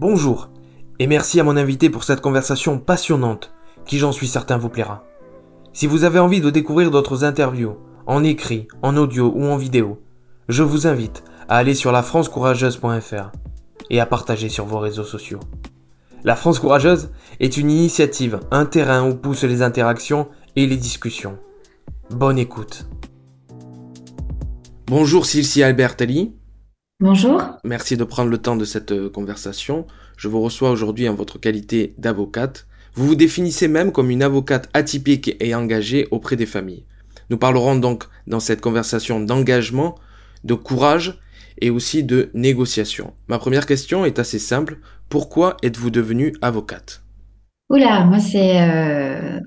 Bonjour, et merci à mon invité pour cette conversation passionnante qui j'en suis certain vous plaira. Si vous avez envie de découvrir d'autres interviews, en écrit, en audio ou en vidéo, je vous invite à aller sur lafrancecourageuse.fr et à partager sur vos réseaux sociaux. La France Courageuse est une initiative, un terrain où poussent les interactions et les discussions. Bonne écoute. Bonjour Silcia Albertelli. Bonjour. Merci de prendre le temps de cette euh, conversation. Je vous reçois aujourd'hui en votre qualité d'avocate. Vous vous définissez même comme une avocate atypique et engagée auprès des familles. Nous parlerons donc dans cette conversation d'engagement, de courage et aussi de négociation. Ma première question est assez simple. Pourquoi êtes-vous devenue avocate? Oula, moi c'est euh,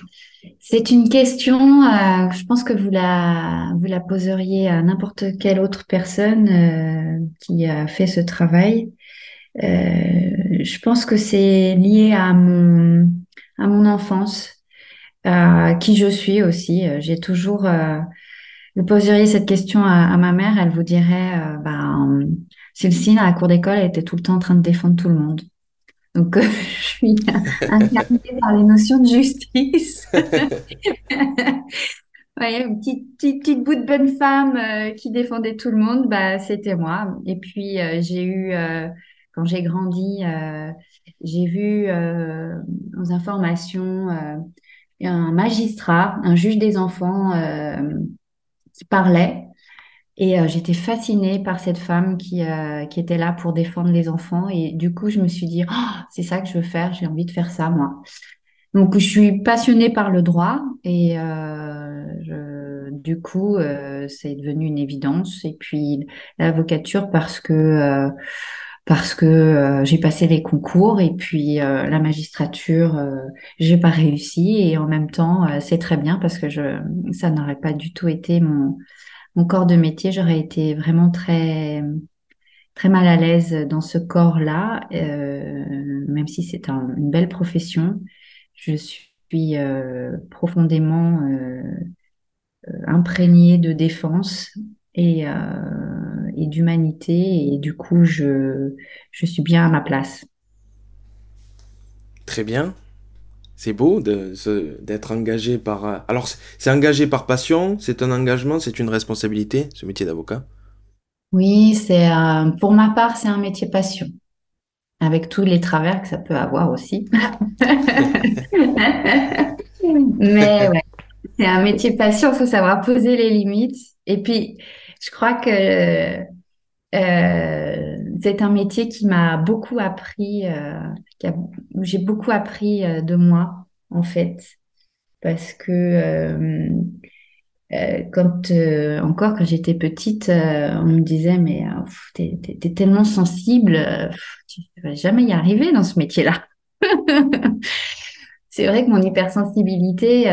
c'est une question, euh, je pense que vous la, vous poseriez à n'importe quelle autre personne euh, qui a fait ce travail. Euh, je pense que c'est lié à mon, enfance, à qui je suis aussi. J'ai toujours, vous poseriez cette question à, ma mère, elle vous dirait, Cécile, à la cour d'école, elle était tout le temps en train de défendre tout le monde. Donc, je suis incarnée par les notions de justice. ouais, une petite, petite, bout de bonne femme euh, qui défendait tout le monde, bah, c'était moi. Et puis, euh, j'ai eu, euh, quand j'ai grandi, j'ai vu aux informations un magistrat, un juge des enfants qui parlait et euh, j'étais fascinée par cette femme qui, euh, qui était là pour défendre les enfants. Et du coup, je me suis dit, oh, c'est ça que je veux faire, j'ai envie de faire ça, moi. Donc, je suis passionnée par le droit et euh, je, du coup, euh, c'est devenu une évidence. Et puis, l'avocature parce que, euh, parce que j'ai passé les concours et puis la magistrature, j'ai pas réussi. Et en même temps, c'est très bien parce que je, ça n'aurait pas du tout été mon mon corps de métier, j'aurais été vraiment très très mal à l'aise dans ce corps-là, euh, même si c'est une belle profession. Je suis euh, profondément euh, imprégnée de défense et, et d'humanité, et du coup, je, je suis bien à ma place. Très bien. C'est beau d'être engagé par... Euh, alors, c'est engagé par passion, c'est un engagement, c'est une responsabilité, ce métier d'avocat? Oui, c'est pour ma part, c'est un métier passion, avec tous les travers que ça peut avoir aussi. Mais ouais, c'est un métier passion, il faut savoir poser les limites. Et puis, je crois que euh, c'est un métier qui m'a beaucoup appris, euh, j'ai beaucoup appris euh, de moi en fait, parce que euh, quand encore quand j'étais petite, on me disait mais t'es es, tellement sensible, tu vas jamais y arriver dans ce métier-là. C'est vrai que mon hypersensibilité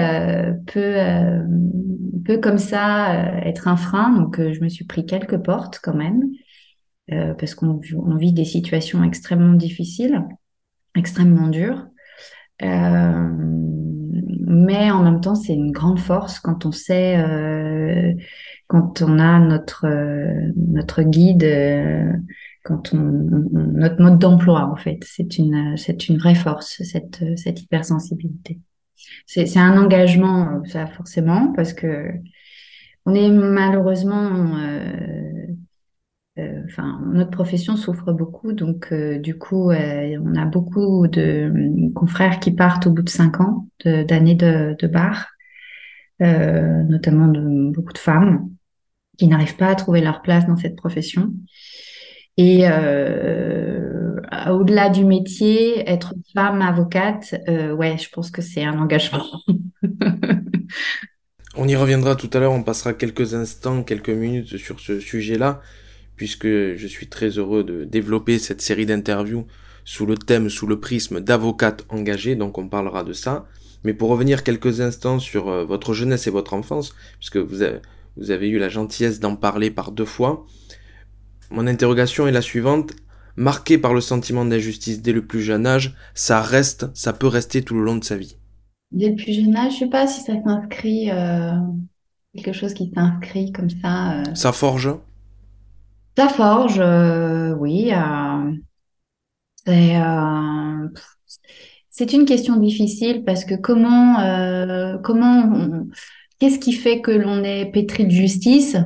peut peut comme ça être un frein, donc je me suis pris quelques portes quand même. Euh, parce qu'on vit des situations extrêmement difficiles, extrêmement dures. Euh, mais en même temps, c'est une grande force quand on sait, euh, quand on a notre notre guide, quand on, notre mode d'emploi en fait, c'est une c'est une vraie force cette cette hypersensibilité. C'est c'est un engagement ça forcément parce que on est malheureusement euh, enfin, notre profession souffre beaucoup, donc euh, du coup, euh, on a beaucoup de confrères qui partent au bout de cinq ans d'années de, bar, notamment beaucoup de femmes qui n'arrivent pas à trouver leur place dans cette profession. Et au-delà du métier, être femme avocate, ouais, je pense que c'est un engagement. on y reviendra tout à l'heure, on passera quelques instants, quelques minutes sur ce sujet-là puisque je suis très heureux de développer cette série d'interviews sous le thème, sous le prisme d'avocate engagée, donc on parlera de ça. Mais pour revenir quelques instants sur euh, votre jeunesse et votre enfance, puisque vous avez, vous avez eu la gentillesse d'en parler par deux fois, mon interrogation est la suivante. Marqué par le sentiment d'injustice dès le plus jeune âge, ça reste, ça peut rester tout le long de sa vie. Dès le plus jeune âge, je sais pas si ça s'inscrit, euh, quelque chose qui s'inscrit comme ça. Euh. Ça forge? Ça forge, euh, oui, euh, C'est euh, c'est une question difficile parce que comment comment qu'est-ce qui fait que l'on est pétri de justice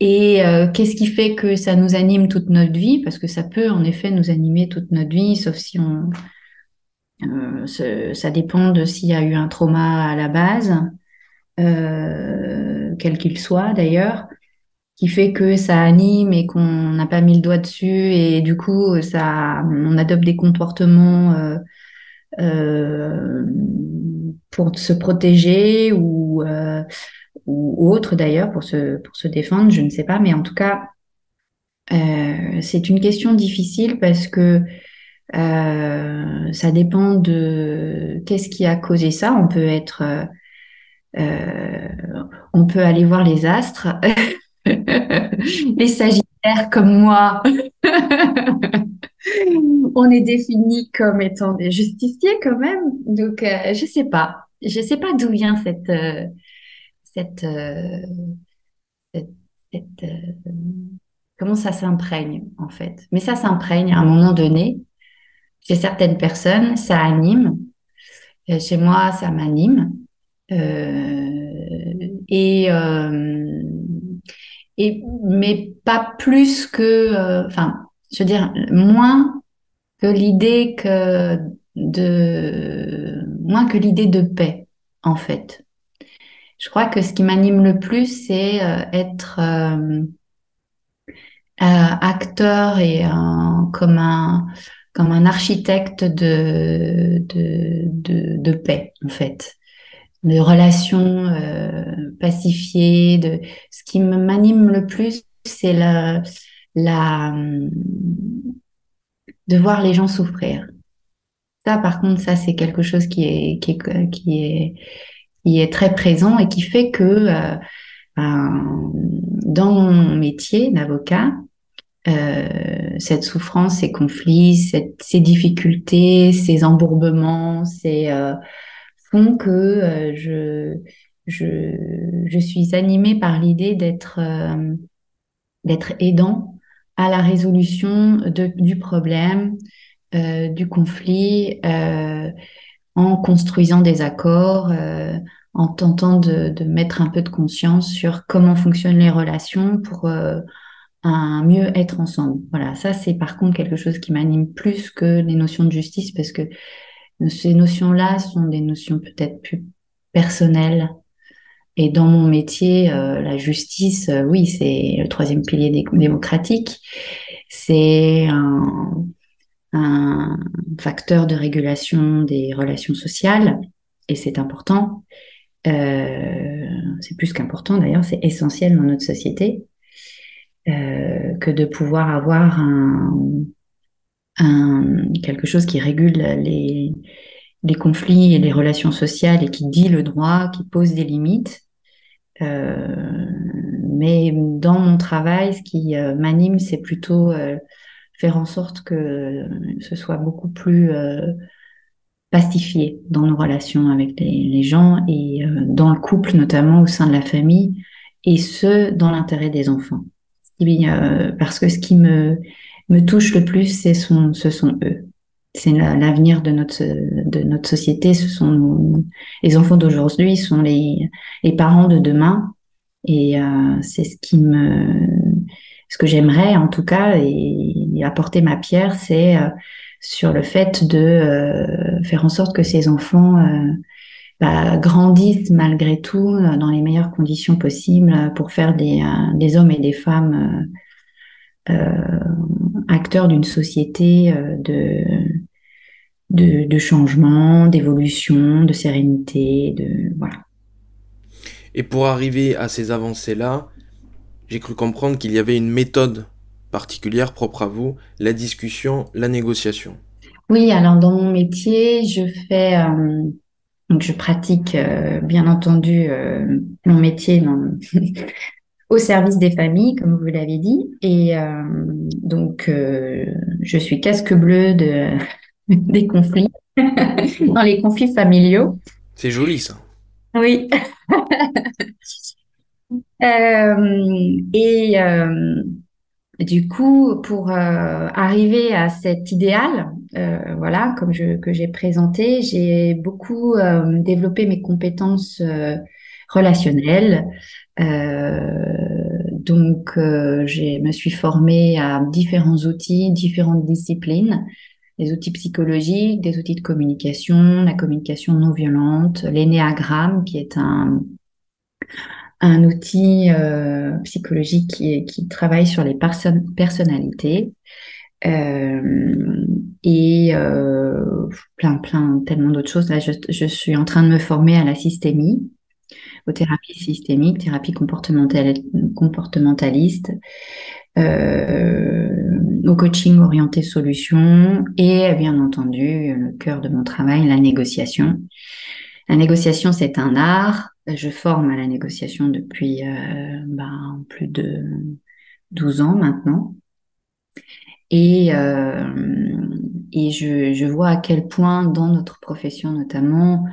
et qu'est-ce qui fait que ça nous anime toute notre vie? Parce que ça peut en effet nous animer toute notre vie sauf si on ça dépend de s'il y a eu un trauma à la base quel qu'il soit d'ailleurs qui fait que ça anime et qu'on n'a pas mis le doigt dessus. Et du coup ça on adopte des comportements euh, euh, pour se protéger ou euh, ou autre d'ailleurs pour se pour se défendre je ne sais pas. Mais en tout cas c'est une question difficile parce que ça dépend de qu'est-ce qui a causé ça. On peut être on peut aller voir les astres les Sagittaires comme moi, on est définis comme étant des justiciers quand même. Donc, euh, je sais pas. Je sais pas d'où vient cette, euh, cette, euh, comment ça s'imprègne en fait. Mais ça s'imprègne à un moment donné. Chez certaines personnes, ça anime. Chez moi, ça m'anime. Et et mais pas plus que, euh, enfin, je veux dire moins que l'idée que de moins que l'idée de paix en fait. Je crois que ce qui m'anime le plus, c'est euh, être euh, acteur et comme un comme un architecte de, de, de paix en fait de relations euh, pacifiées. De... Ce qui m'anime le plus, c'est la, la, de voir les gens souffrir. Ça, par contre, ça, c'est quelque chose qui est, qui est, qui est, qui est très présent et qui fait que euh, ben, dans mon métier d'avocat, euh, cette souffrance, ces conflits, ces difficultés, ces embourbements, ces, euh, que euh, je, je, je, suis animée par l'idée d'être euh, d'être aidant à la résolution de, du problème, euh, du conflit, en construisant des accords, en tentant de, de, mettre un peu de conscience sur comment fonctionnent les relations pour un mieux être ensemble. Voilà, ça c'est par contre quelque chose qui m'anime plus que les notions de justice parce que ces notions-là sont des notions peut-être plus personnelles. Et dans mon métier, euh, la justice, euh, oui, c'est le troisième pilier démocratique. C'est un, facteur de régulation des relations sociales et c'est important. Euh, c'est plus qu'important d'ailleurs, c'est essentiel dans notre société que de pouvoir avoir un, un, quelque chose qui régule les, les conflits et les relations sociales et qui dit le droit, qui pose des limites. Euh, mais dans mon travail, ce qui euh, m'anime, c'est plutôt euh, faire en sorte que ce soit beaucoup plus euh, pacifié dans nos relations avec les, gens et euh, dans le couple, notamment au sein de la famille, et ce, dans l'intérêt des enfants. parce que ce qui me me touche le plus, c'est ce sont eux. C'est l'avenir de notre de notre société. Ce sont les enfants d'aujourd'hui, sont les les parents de demain. Et euh, c'est ce qui me ce que j'aimerais en tout cas et, apporter ma pierre, c'est euh, sur le fait de euh, faire en sorte que ces enfants bah, grandissent malgré tout dans les meilleures conditions possibles pour faire des, des hommes et des femmes acteur d'une société euh, de, de, de changement, d'évolution, de sérénité, de voilà. Et pour arriver à ces avancées-là, j'ai cru comprendre qu'il y avait une méthode particulière propre à vous, la discussion, la négociation. Oui, alors dans mon métier, je fais euh, donc je pratique euh, bien entendu euh, mon métier dans, au service des familles, comme vous l'avez dit. Et euh, donc, euh, je suis casque bleu de, des conflits, dans les conflits familiaux. C'est joli ça. Oui. euh, et, du coup, pour arriver à cet idéal, voilà, comme je, que j'ai présenté, j'ai beaucoup développé mes compétences relationnelles. donc, je me suis formée à différents outils, différentes disciplines des outils psychologiques, des outils de communication, la communication non violente, l'énéagramme qui est un, un outil euh, psychologique qui, qui, travaille sur les personnalités euh, et euh, plein, plein, tellement d'autres choses. Là, je, je, suis en train de me former à la systémie, aux thérapies systémiques, thérapie comportemental, comportementaliste, euh, au coaching orienté solution et bien entendu le cœur de mon travail, la négociation. La négociation, c'est un art. Je forme à la négociation depuis euh, ben, plus de 12 ans maintenant. Et, euh, et je, je, vois à quel point dans notre profession notamment,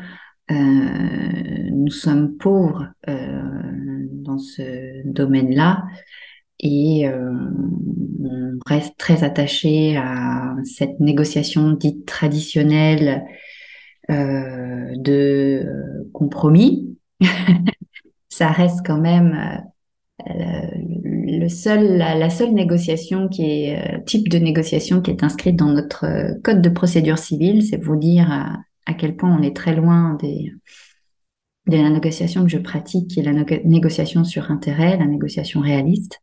nous sommes pauvres euh, dans ce domaine-là et euh, on reste très attaché à cette négociation dite traditionnelle euh, de compromis. Ça reste quand même euh, le seul, la, seule négociation qui est type de négociation qui est inscrite dans notre code de procédure civile, c'est vous dire à, quel point on est très loin de la négociation que je pratique, qui est la négociation sur intérêt, la négociation réaliste,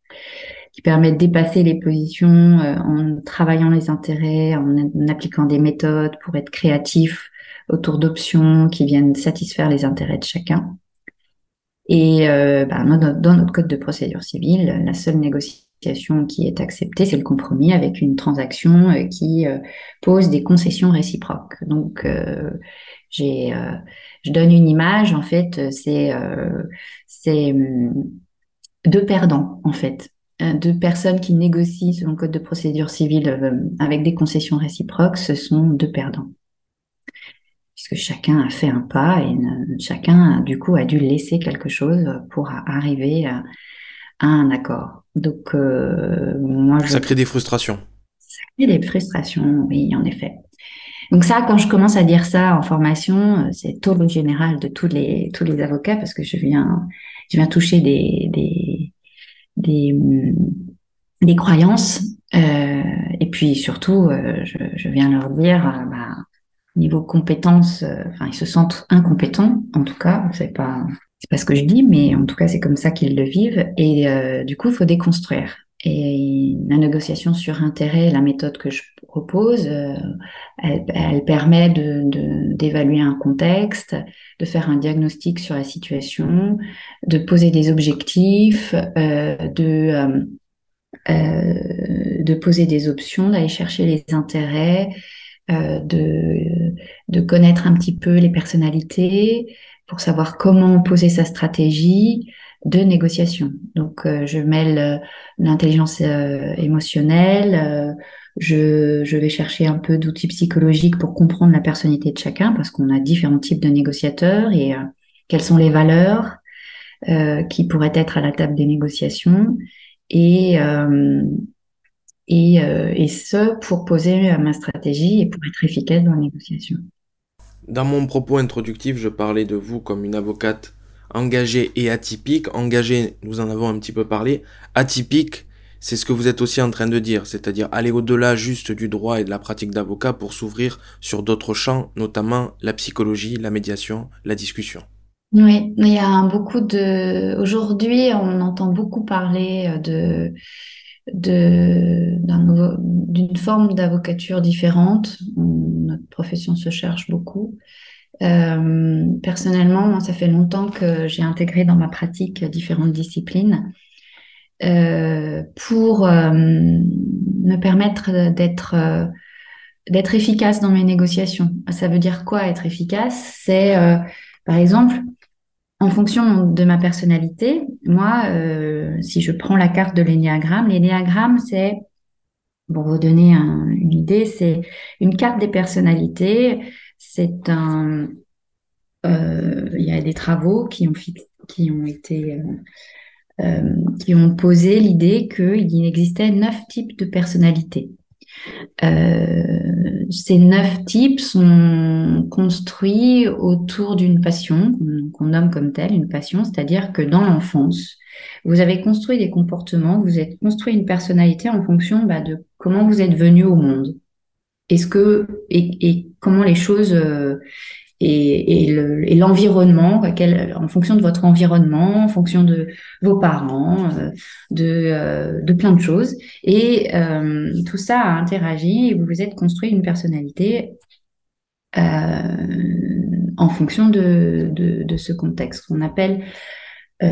qui permet de dépasser les positions euh, en travaillant les intérêts, en, appliquant des méthodes pour être créatif autour d'options qui viennent satisfaire les intérêts de chacun. Et euh, bah, dans notre code de procédure civile, la seule négociation qui est acceptée, c'est le compromis avec une transaction euh, qui pose des concessions réciproques. Donc, j'ai je donne une image, en fait, euh, c'est euh, c'est hum, deux perdants, en fait. Euh, deux personnes qui négocient selon le code de procédure civile avec des concessions réciproques, ce sont deux perdants. Puisque chacun a fait un pas et chacun, du coup, a dû laisser quelque chose pour arriver à, un accord. Donc, moi, je... Ça crée des frustrations. Ça crée des frustrations, oui, en effet. Donc ça, quand je commence à dire ça en formation, euh, c'est tout le général de tous les tous les avocats parce que je viens je viens toucher des des des, mm, des croyances euh, et puis surtout euh, je, je, viens leur dire euh, bah, niveau compétences, euh, enfin ils se sentent incompétents en tout cas, c'est pas c'est pas ce que je dis, mais en tout cas c'est comme ça qu'ils le vivent et du coup il faut déconstruire. Et la négociation sur intérêt, la méthode que je propose, euh, elle, permet d'évaluer de, un contexte, de faire un diagnostic sur la situation, de poser des objectifs, euh, de, euh, euh de poser des options, d'aller chercher les intérêts, euh, de, de connaître un petit peu les personnalités pour savoir comment poser sa stratégie, de négociation. Donc, euh, je mêle euh, l'intelligence euh, émotionnelle, je, je, vais chercher un peu d'outils psychologiques pour comprendre la personnalité de chacun, parce qu'on a différents types de négociateurs et quelles sont les valeurs qui pourraient être à la table des négociations. Et, et, et ce, pour poser ma stratégie et pour être efficace dans la négociation. Dans mon propos introductif, je parlais de vous comme une avocate engagé et atypique. Engagé, nous en avons un petit peu parlé. Atypique, c'est ce que vous êtes aussi en train de dire, c'est-à-dire aller au-delà juste du droit et de la pratique d'avocat pour s'ouvrir sur d'autres champs, notamment la psychologie, la médiation, la discussion. Oui, il y a beaucoup de. Aujourd'hui, on entend beaucoup parler de d'une forme d'avocature différente. Notre profession se cherche beaucoup. Euh, personnellement, moi, ça fait longtemps que j'ai intégré dans ma pratique différentes disciplines euh, pour euh, me permettre d'être d'être efficace dans mes négociations. Ça veut dire quoi être efficace? C'est, par exemple, en fonction de ma personnalité, moi, si je prends la carte de l'énéagramme, l'énéagramme, c'est, pour vous donner une idée, c'est une carte des personnalités c'est un, euh, il y a des travaux qui ont, qui ont été euh, qui ont posé l'idée qu'il existait neuf types de personnalités. Euh, ces neuf types sont construits autour d'une passion qu'on nomme comme telle une passion, c'est-à-dire que dans l'enfance, vous avez construit des comportements, vous avez construit une personnalité en fonction bah, de comment vous êtes venu au monde. Est-ce que et, comment les choses euh, et, l'environnement, en fonction de votre environnement, en fonction de vos parents, euh, de, euh, de plein de choses. Et euh, tout ça a interagi et vous vous êtes construit une personnalité en fonction de, de, de, ce contexte qu'on appelle... et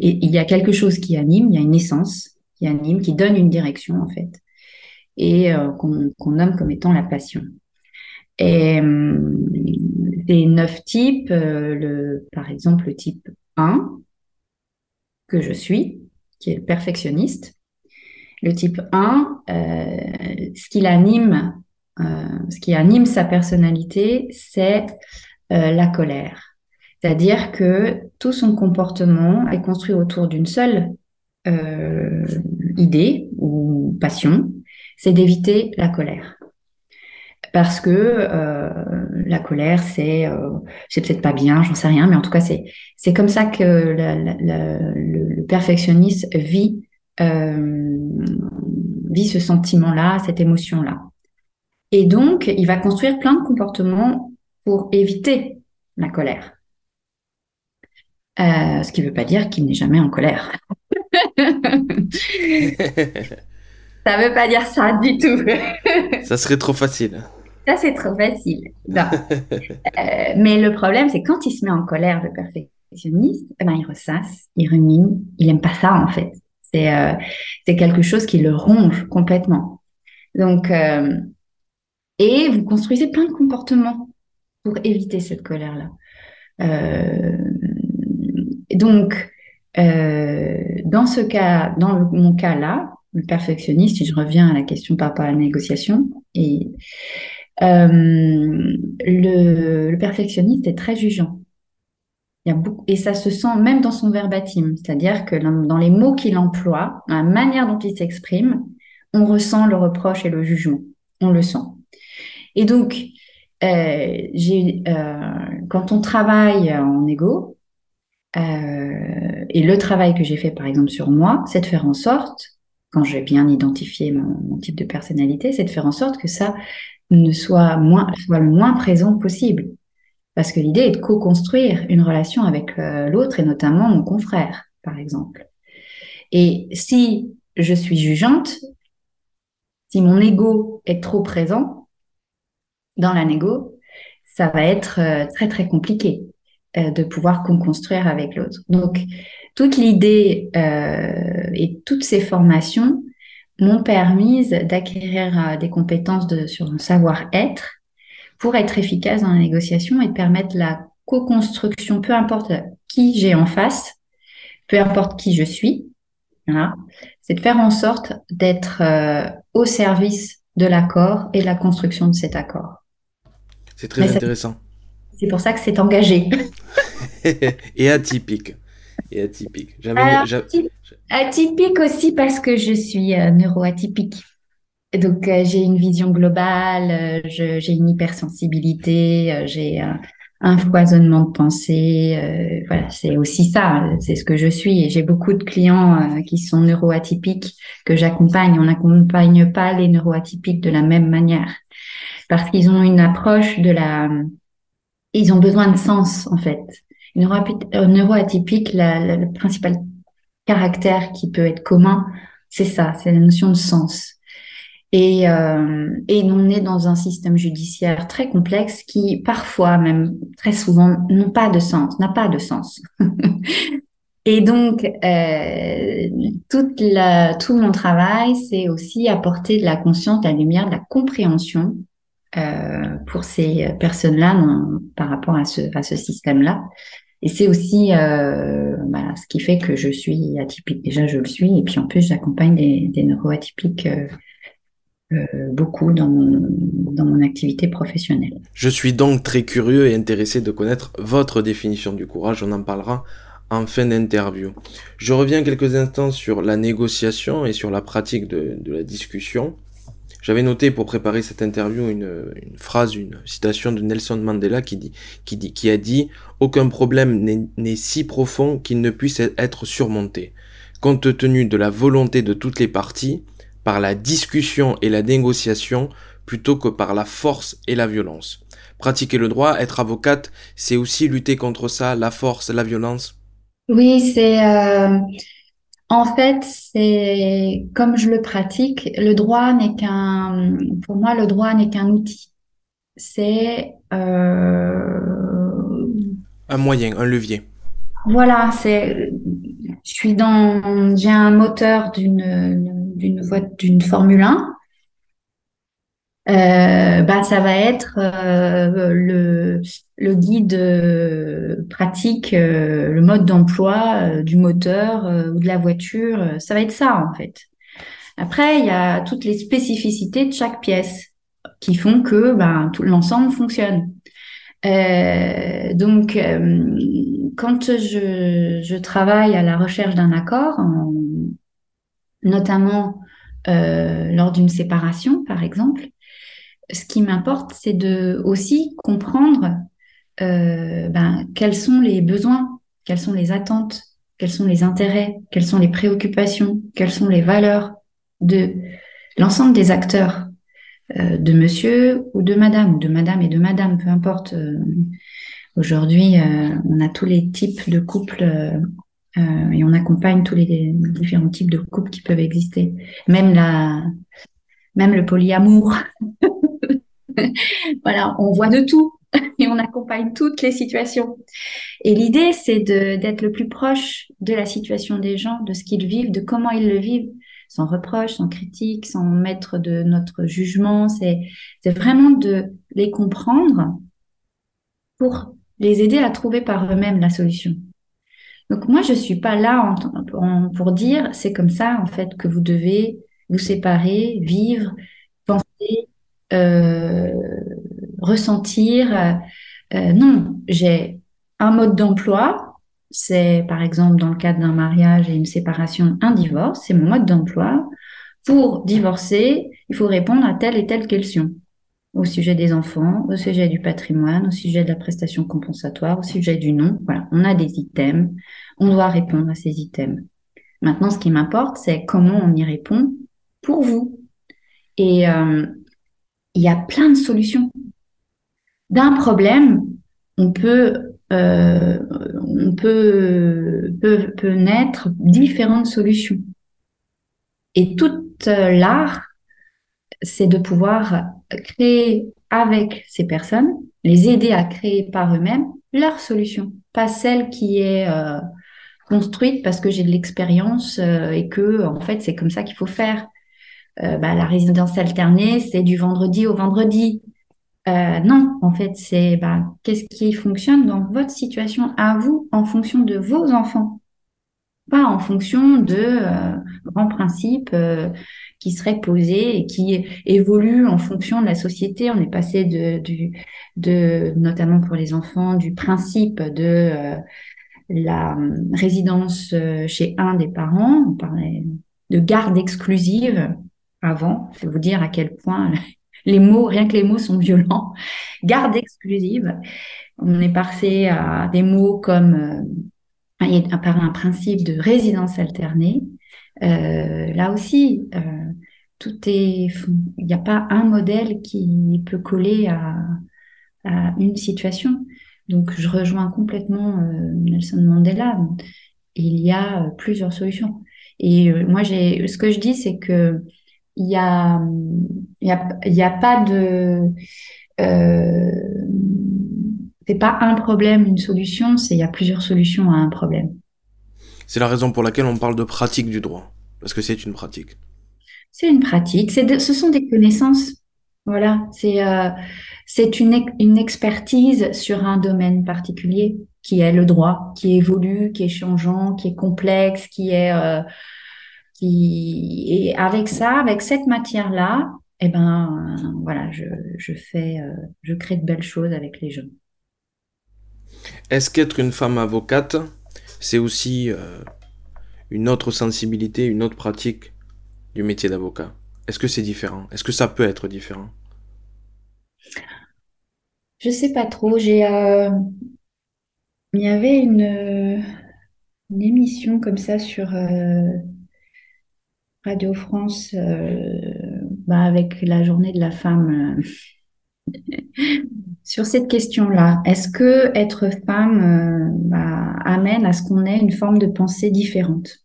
il y a quelque chose qui anime, il y a une essence qui anime, qui donne une direction en fait, et qu'on nomme comme étant la passion. Et des neuf types, euh, le, par exemple le type 1, que je suis, qui est perfectionniste. Le type 1, euh, ce qui l'anime, euh, ce qui anime sa personnalité, c'est la colère. C'est-à-dire que tout son comportement est construit autour d'une seule idée ou passion, c'est d'éviter la colère parce que euh, la colère, c'est euh, c'est peut-être pas bien, j'en sais rien, mais en tout cas, c'est c'est comme ça que le, perfectionniste vit euh, vit ce sentiment-là, cette émotion-là. Et donc, il va construire plein de comportements pour éviter la colère. Ce qui ne veut pas dire qu'il n'est jamais en colère. ça ne veut pas dire ça du tout. ça serait trop facile. Ça, c'est trop facile. Euh, mais le problème, c'est quand il se met en colère, le perfectionniste, eh ben, il ressasse, il rumine, il aime pas ça, en fait. C'est euh, quelque chose qui le ronge complètement. Donc, euh, et vous construisez plein de comportements pour éviter cette colère-là. donc, dans ce cas, dans mon cas là, le perfectionniste, si je reviens à la question par rapport à la négociation, et euh, le, perfectionniste est très jugeant. Et ça se sent même dans son verbatim, c'est-à-dire que dans les mots qu'il emploie, la manière dont il s'exprime, on ressent le reproche et le jugement. On le sent. Et donc, euh, euh, quand on travaille en égo, et le travail que j'ai fait par exemple sur moi, c'est de faire en sorte, quand j'ai bien identifié mon, type de personnalité, c'est de faire en sorte que ça ne soit, moins, soit le moins présent possible. Parce que l'idée est de co-construire une relation avec euh, l'autre et notamment mon confrère, par exemple. Et si je suis jugeante, si mon ego est trop présent dans la négo, ça va être euh, très très compliqué euh, de pouvoir co-construire avec l'autre. Donc, toute l'idée et toutes ces formations m'ont permis d'acquérir euh, des compétences de, sur le savoir-être pour être efficace dans la négociation et permettre la co-construction, peu importe qui j'ai en face, peu importe qui je suis. Voilà. C'est de faire en sorte d'être euh, au service de l'accord et de la construction de cet accord. C'est très intéressant. C'est pour ça que c'est engagé. et atypique. Et atypique. Atypique aussi parce que je suis euh, neuroatypique. Donc euh, j'ai une vision globale, euh, j'ai une hypersensibilité, j'ai un foisonnement de pensée. voilà, c'est aussi ça, c'est ce que je suis. Et j'ai beaucoup de clients qui sont neuroatypiques que j'accompagne. On n'accompagne pas les neuroatypiques de la même manière parce qu'ils ont une approche de la, ils ont besoin de sens en fait. Neuroatypique, la, le principal caractère qui peut être commun, c'est ça, c'est la notion de sens. Et, euh, et on est dans un système judiciaire très complexe qui parfois, même très souvent, n'ont pas de sens, n'a pas de sens. et donc, euh, toute tout mon travail, c'est aussi apporter de la conscience, de la lumière, de la compréhension euh, pour ces personnes-là par rapport à ce, à ce système-là. Et c'est aussi euh, bah, ce qui fait que je suis atypique. Déjà, je le suis. Et puis en plus, j'accompagne des, des neuroatypiques euh, euh, beaucoup dans mon, dans mon activité professionnelle. Je suis donc très curieux et intéressé de connaître votre définition du courage. On en parlera en fin d'interview. Je reviens quelques instants sur la négociation et sur la pratique de, la discussion. J'avais noté pour préparer cette interview une, phrase, une citation de Nelson Mandela qui, dit, qui, dit, qui a dit Aucun problème n'est si profond qu'il ne puisse être surmonté. Compte tenu de la volonté de toutes les parties, par la discussion et la négociation, plutôt que par la force et la violence. Pratiquer le droit, être avocate, c'est aussi lutter contre ça, la force, la violence Oui, c'est... Euh, en fait, c'est comme je le pratique, le droit n'est qu'un... Pour moi, le droit n'est qu'un outil. C'est... Euh, un moyen, un levier. Voilà, c'est... Je suis dans... J'ai un moteur d'une d'une d'une Formule 1 euh, bah, ça va être euh, le, le, guide euh, pratique, le mode d'emploi du moteur ou de la voiture. Ça va être ça, en fait. Après, il y a toutes les spécificités de chaque pièce qui font que ben, tout l'ensemble fonctionne. donc, quand je, je, travaille à la recherche d'un accord, notamment lors d'une séparation, par exemple, ce qui m'importe, c'est de aussi comprendre euh, ben, quels sont les besoins, quelles sont les attentes, quels sont les intérêts, quelles sont les préoccupations, quelles sont les valeurs de l'ensemble des acteurs, euh, de monsieur ou de madame, ou de madame et de madame, peu importe. Euh, aujourd'hui, on a tous les types de couples et on accompagne tous les différents types de couples qui peuvent exister. Même la, même le polyamour. voilà, on voit de tout et on accompagne toutes les situations. Et l'idée, c'est d'être le plus proche de la situation des gens, de ce qu'ils vivent, de comment ils le vivent, sans reproche, sans critique, sans mettre de notre jugement. C'est vraiment de les comprendre pour les aider à trouver par eux-mêmes la solution. Donc moi, je suis pas là pour dire c'est comme ça en fait que vous devez vous séparer, vivre, penser, ressentir. Euh, euh, non, j'ai un mode d'emploi. C'est par exemple dans le cadre d'un mariage et une séparation, un divorce. C'est mon mode d'emploi. Pour divorcer, il faut répondre à telle et telle question au sujet des enfants, au sujet du patrimoine, au sujet de la prestation compensatoire, au sujet du nom. Voilà, on a des items, on doit répondre à ces items. Maintenant, ce qui m'importe, c'est comment on y répond pour vous. Et euh, il y a plein de solutions. D'un problème, on peut, euh, on peut, peut, naître différentes solutions. Et toute l'art, c'est de pouvoir créer avec ces personnes, les aider à créer par eux-mêmes leur solution, pas celle qui est euh, construite parce que j'ai de l'expérience euh, et que en fait c'est comme ça qu'il faut faire. Euh, bah, la résidence alternée, c'est du vendredi au vendredi. Euh, non, en fait, c'est bah, qu'est-ce qui fonctionne dans votre situation à vous en fonction de vos enfants, pas en fonction de euh, grands principes qui seraient posés et qui évoluent en fonction de la société. On est passé de, de notamment pour les enfants, du principe de la résidence chez un des parents, on parlait de garde exclusive avant. Je vais vous dire à quel point les mots, rien que les mots sont violents. Garde exclusive. On est passé à des mots comme euh, a un principe de résidence alternée. Euh, là aussi, euh, tout est, il n'y a pas un modèle qui peut coller à, à, une situation. Donc, je rejoins complètement euh, Nelson Mandela. Il y a plusieurs solutions. Et moi, j'ai, ce que je dis, c'est que il y a, y a, y a pas de, euh, c'est pas un problème, une solution, c'est il y a plusieurs solutions à un problème. C'est la raison pour laquelle on parle de pratique du droit, parce que c'est une pratique. C'est une pratique, c'est ce sont des connaissances. Voilà, c'est euh, c'est une, une expertise sur un domaine particulier qui est le droit, qui évolue, qui est changeant, qui est complexe, qui est euh, et avec ça, avec cette matière-là, eh ben, voilà, je, je fais, euh, je crée de belles choses avec les gens. Est-ce qu'être une femme avocate, c'est aussi une autre sensibilité, une autre pratique du métier d'avocat? Est-ce que c'est différent? Est-ce que ça peut être différent? Je sais pas trop. J'ai, euh, il y avait une, une émission comme ça sur euh, Radio France euh, bah, avec la journée de la femme sur cette question-là. Est-ce que être femme bah, amène à ce qu'on ait une forme de pensée différente?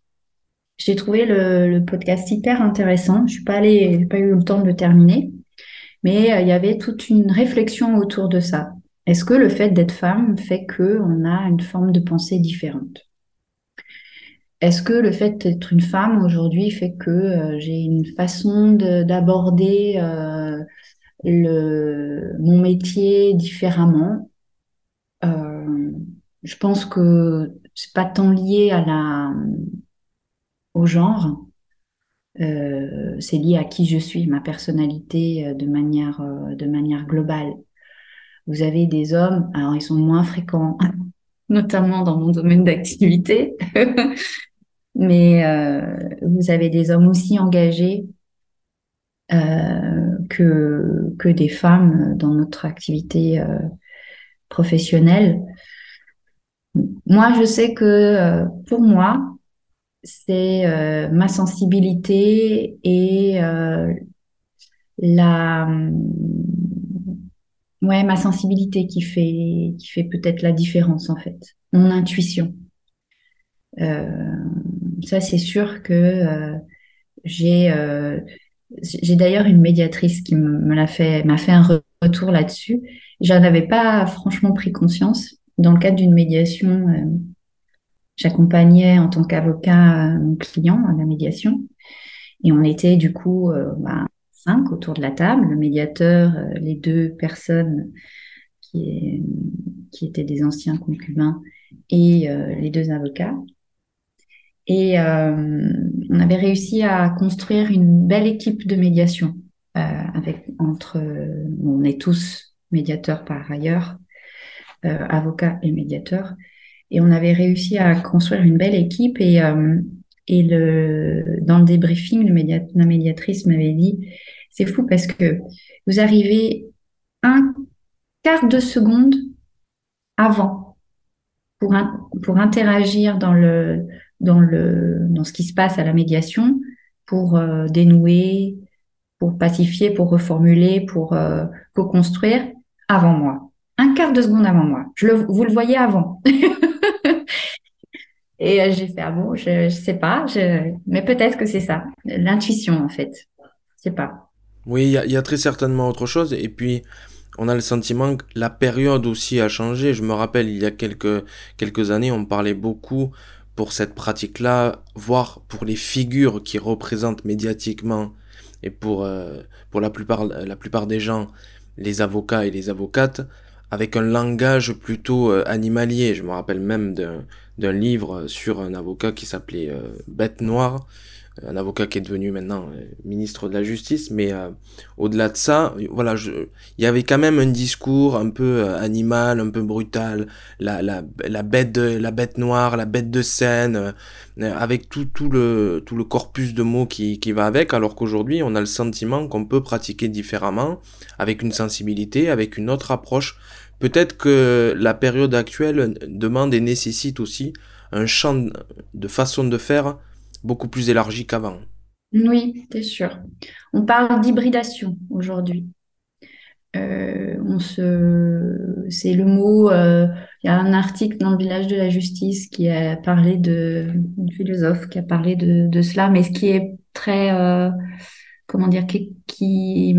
J'ai trouvé le, podcast hyper intéressant. Je suis pas allée, j'ai pas eu le temps de le terminer, mais euh, il y avait toute une réflexion autour de ça. Est-ce que le fait d'être femme fait que on a une forme de pensée différente? Est-ce que le fait d'être une femme aujourd'hui fait que euh, j'ai une façon d'aborder euh, mon métier différemment? Je pense que c'est pas tant lié à la au genre. Euh, c'est lié à qui je suis, ma personnalité euh, de manière, euh, de manière globale. Vous avez des hommes, alors ils sont moins fréquents, notamment dans mon domaine d'activité, mais vous avez des hommes aussi engagés que, que des femmes dans notre activité professionnelle. Moi, je sais que pour moi, c'est euh, ma sensibilité et euh, la ouais ma sensibilité qui fait qui fait peut-être la différence en fait. Mon intuition. Euh, ça c'est sûr que j'ai j'ai d'ailleurs une médiatrice qui me l'a fait m'a fait un retour là-dessus. J'en avais pas franchement pris conscience. Dans le cadre d'une médiation J'accompagnais en tant qu'avocat euh, mon client à la médiation. Et on était du coup euh, bah, autour de la table, le médiateur, euh, les deux personnes qui, étaient des anciens concubins et les deux avocats. Et on avait réussi à construire une belle équipe de médiation avec entre, on est tous médiateurs par ailleurs, avocats et médiateurs. Et on avait réussi à construire une belle équipe. Et, euh, et le, dans le débriefing, le la médiatrice m'avait dit, c'est fou parce que vous arrivez un quart de seconde avant pour, pour interagir dans, le, dans, le, dans ce qui se passe à la médiation, pour euh, dénouer, pour pacifier, pour reformuler, pour euh, co-construire avant moi. Un quart de seconde avant moi. Je le, vous le voyez avant. Et euh, j'ai fait, ah bon, je, ne sais pas, je... mais peut-être que c'est ça, l'intuition en fait. Je sais pas. Oui, il y, y, a très certainement autre chose. Et puis, on a le sentiment que la période aussi a changé. Je me rappelle, il y a quelques, quelques années, on parlait beaucoup pour cette pratique-là, voire pour les figures qui représentent médiatiquement et pour, euh, pour la, plupart, la plupart des gens, les avocats et les avocates, avec un langage plutôt euh, animalier. Je me rappelle même d'un livre sur un avocat qui s'appelait euh, Bête Noire, un avocat qui est devenu maintenant euh, ministre de la Justice, mais au-delà de ça, voilà, je, il y avait quand même un discours un peu animal, un peu brutal, la, la, la bête la bête noire, la bête de scène, avec tout, tout, le, tout le corpus de mots qui, qui va avec, alors qu'aujourd'hui, on a le sentiment qu'on peut pratiquer différemment, avec une sensibilité, avec une autre approche. Peut-être que la période actuelle demande et nécessite aussi un champ de façon de faire beaucoup plus élargi qu'avant. Oui, c'est sûr. On parle d'hybridation aujourd'hui. Euh, on se, c'est le mot. Euh, il y a un article dans le village de la justice qui a parlé de une philosophe qui a parlé de, cela, mais ce qui est très, euh, comment dire, qui qui,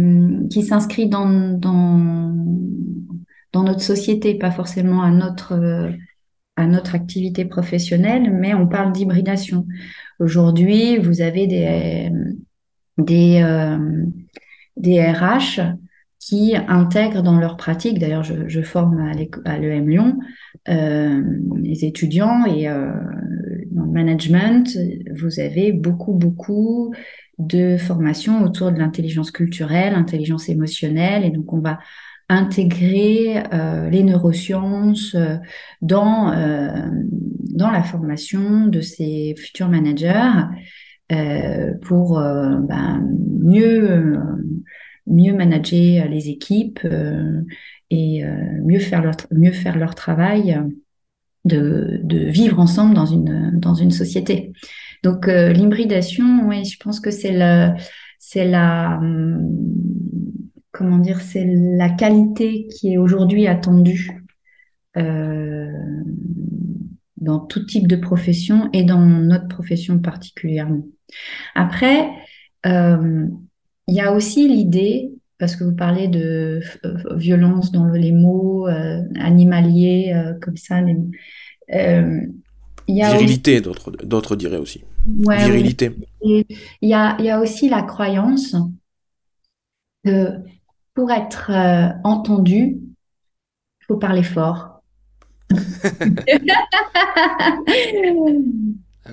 qui s'inscrit dans, dans dans notre société, pas forcément à notre, à notre activité professionnelle, mais on parle d'hybridation. Aujourd'hui, vous avez des, des, euh, des RH qui intègrent dans leur pratique, d'ailleurs je, forme à l'EM Lyon, euh, les étudiants et euh, dans le management, vous avez beaucoup, beaucoup de formations autour de l'intelligence culturelle, intelligence émotionnelle, et donc on va intégrer les neurosciences dans, dans la formation de ces futurs managers pour ben, mieux, mieux manager les équipes et mieux, faire leur, mieux faire leur travail de, de, vivre ensemble dans une, dans une société. Donc euh, l'hybridation, oui, je pense que c'est la, c'est la, hum, comment dire, c'est la qualité qui est aujourd'hui attendue euh, dans tout type de profession et dans notre profession particulièrement. Après, euh, il y a aussi l'idée, parce que vous parlez de violence dans les mots animaliers, comme ça, les, Virilité, d'autres diraient aussi. Virilité. Il y a, y a aussi la croyance que pour être euh, entendu, il faut parler fort. ah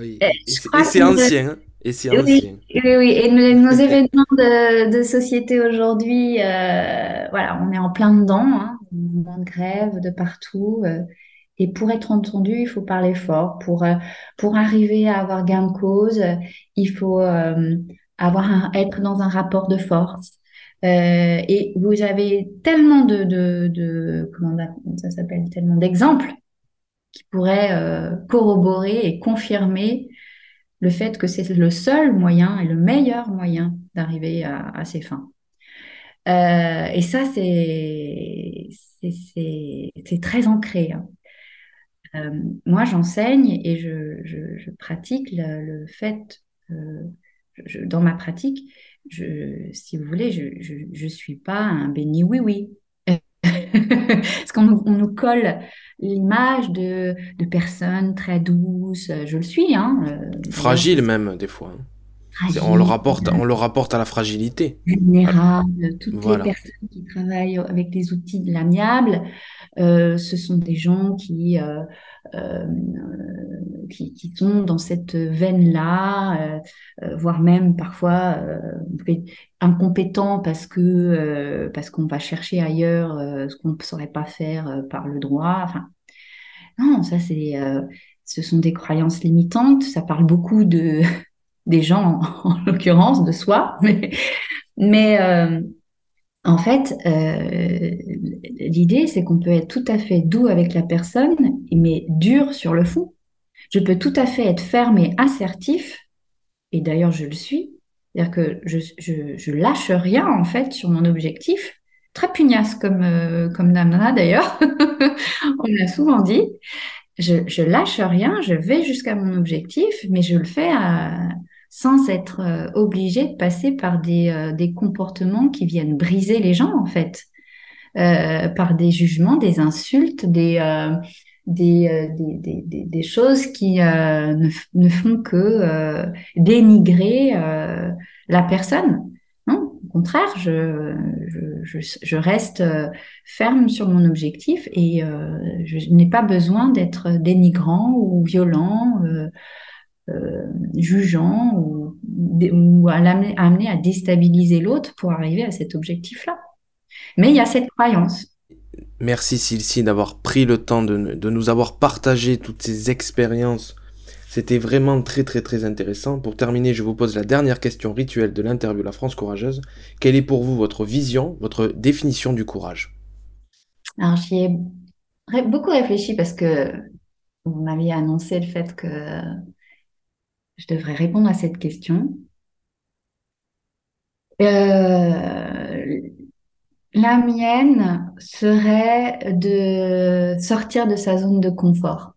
oui. Et, c'est ancien. Hein. Et c'est oui, oui, oui, Et nos, événements de, de société aujourd'hui, euh, voilà, on est en plein dedans, hein, de grève de partout. Euh, et pour être entendu, il faut parler fort. Pour, euh, pour arriver à avoir gain de cause, il faut euh, avoir être dans un rapport de force. Euh, et vous avez tellement de, de, comment ça s'appelle, tellement d'exemples qui pourraient euh, corroborer et confirmer le fait que c'est le seul moyen et le meilleur moyen d'arriver à, à, ses fins. Euh, et ça, c'est très ancré. Hein. Moi, j'enseigne et je, pratique le, fait, dans ma pratique, si vous voulez, je ne suis pas un béni oui-oui. Parce qu'on nous colle l'image de, personnes très douces, je le suis. Hein, euh, Fragile même, des fois. On le rapporte, on le rapporte à la fragilité. Vulnérable. Toutes les personnes qui travaillent avec des outils de l'amiable, euh, ce sont des gens qui, euh, euh, qui, qui, sont dans cette veine-là, voire même parfois incompétents parce que parce qu'on va chercher ailleurs ce qu'on ne saurait pas faire par le droit. Enfin, non, ça c'est, ce sont des croyances limitantes. Ça parle beaucoup de des gens en, l'occurrence, de soi, mais, mais euh, en fait, euh, l'idée, c'est qu'on peut être tout à fait doux avec la personne, mais dur sur le fond. Je peux tout à fait être ferme et assertif, et d'ailleurs je le suis, c'est-à-dire que je, je, lâche rien en fait sur mon objectif, très pugnace comme, euh, comme Namna d'ailleurs, on l'a souvent dit. Je, je lâche rien, je vais jusqu'à mon objectif, mais je le fais à, sans être euh, obligé de passer par des, euh, des, comportements qui viennent briser les gens, en fait, euh, par des jugements, des insultes, des, des, des, des, des, choses qui ne, font que dénigrer la personne. Non, au contraire, je, je, reste ferme sur mon objectif et je n'ai pas besoin d'être dénigrant ou violent. Euh, jugeant ou, ou à amener à déstabiliser l'autre pour arriver à cet objectif-là. Mais il y a cette croyance. Merci Silsi d'avoir pris le temps de, de, nous avoir partagé toutes ces expériences. C'était vraiment très très très intéressant. Pour terminer, je vous pose la dernière question rituelle de l'interview La France Courageuse. Quelle est pour vous votre vision, votre définition du courage? Alors j'y ai beaucoup réfléchi parce que vous m'aviez annoncé le fait que je devrais répondre à cette question. Euh, la mienne serait de sortir de sa zone de confort.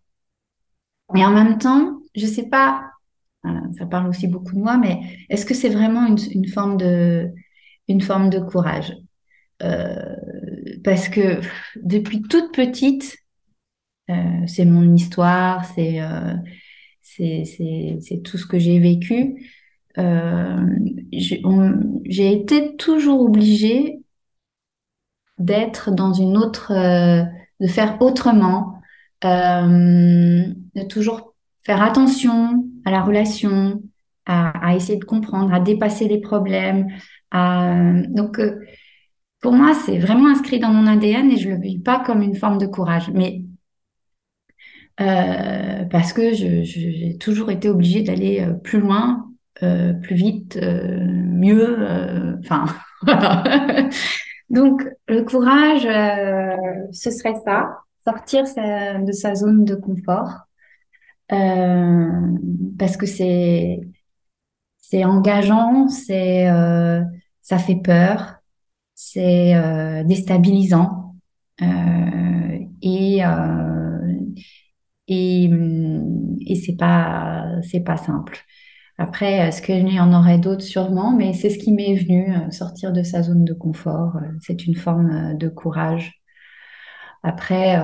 Mais en même temps, je ne sais pas, euh, ça parle aussi beaucoup de moi, mais est-ce que c'est vraiment une, forme de, une forme de courage? Euh, Parce que depuis toute petite, c'est mon histoire, c'est c'est tout ce que j'ai vécu. Euh, j'ai été toujours obligée d'être dans une autre, euh, de faire autrement, euh, de toujours faire attention à la relation, à, essayer de comprendre, à dépasser les problèmes. Donc, pour moi, c'est vraiment inscrit dans mon ADN et je le vis pas comme une forme de courage. Mais euh, parce que j'ai toujours été obligée d'aller euh, plus loin, euh, plus vite, mieux. Enfin, Donc, le courage, ce serait ça, sortir de sa zone de confort, parce que c'est c'est engageant, c'est ça fait peur, c'est déstabilisant et et, et c'est pas c'est pas simple. Après, est-ce qu'il y en aurait d'autres sûrement, mais c'est ce qui m'est venu, euh, sortir de sa zone de confort. Euh, c'est une forme euh, de courage. Après,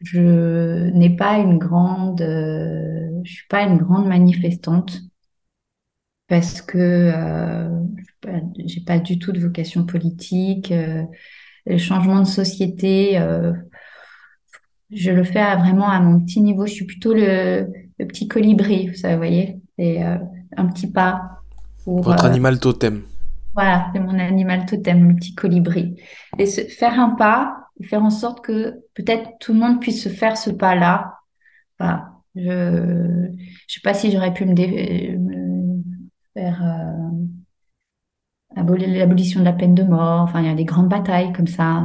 je n'ai pas une grande, je suis pas une grande manifestante parce que euh, j'ai pas du tout de vocation politique. le changement de société, je le fais vraiment à mon petit niveau. Je suis plutôt le, petit colibri, vous voyez, c'est euh, un petit pas. Pour, Votre euh, animal totem. Voilà, c'est mon animal totem, le petit colibri. Et faire un pas, faire en sorte que peut-être tout le monde puisse se faire ce pas-là. Voilà. Je ne sais pas si j'aurais pu me, faire euh, l'abolition de la peine de mort. Enfin, il y a des grandes batailles comme ça.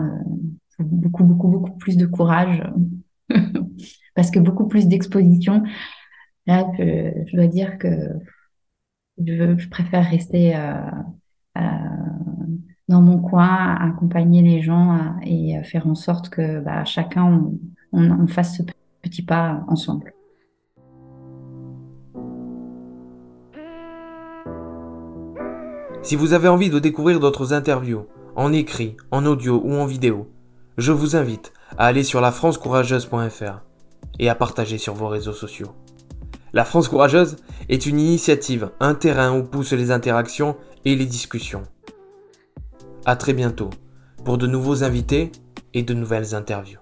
beaucoup, beaucoup, beaucoup plus de courage parce que beaucoup plus d'exposition. Là, je, dois dire que je, préfère rester euh, euh, dans mon coin, accompagner les gens euh, et faire en sorte que bah, chacun, on fasse ce petit pas ensemble. Si vous avez envie de découvrir d'autres interviews, en écrit, en audio ou en vidéo, je vous invite à aller sur lafrancecourageuse.fr et à partager sur vos réseaux sociaux. La France Courageuse est une initiative, un terrain où poussent les interactions et les discussions. A très bientôt pour de nouveaux invités et de nouvelles interviews.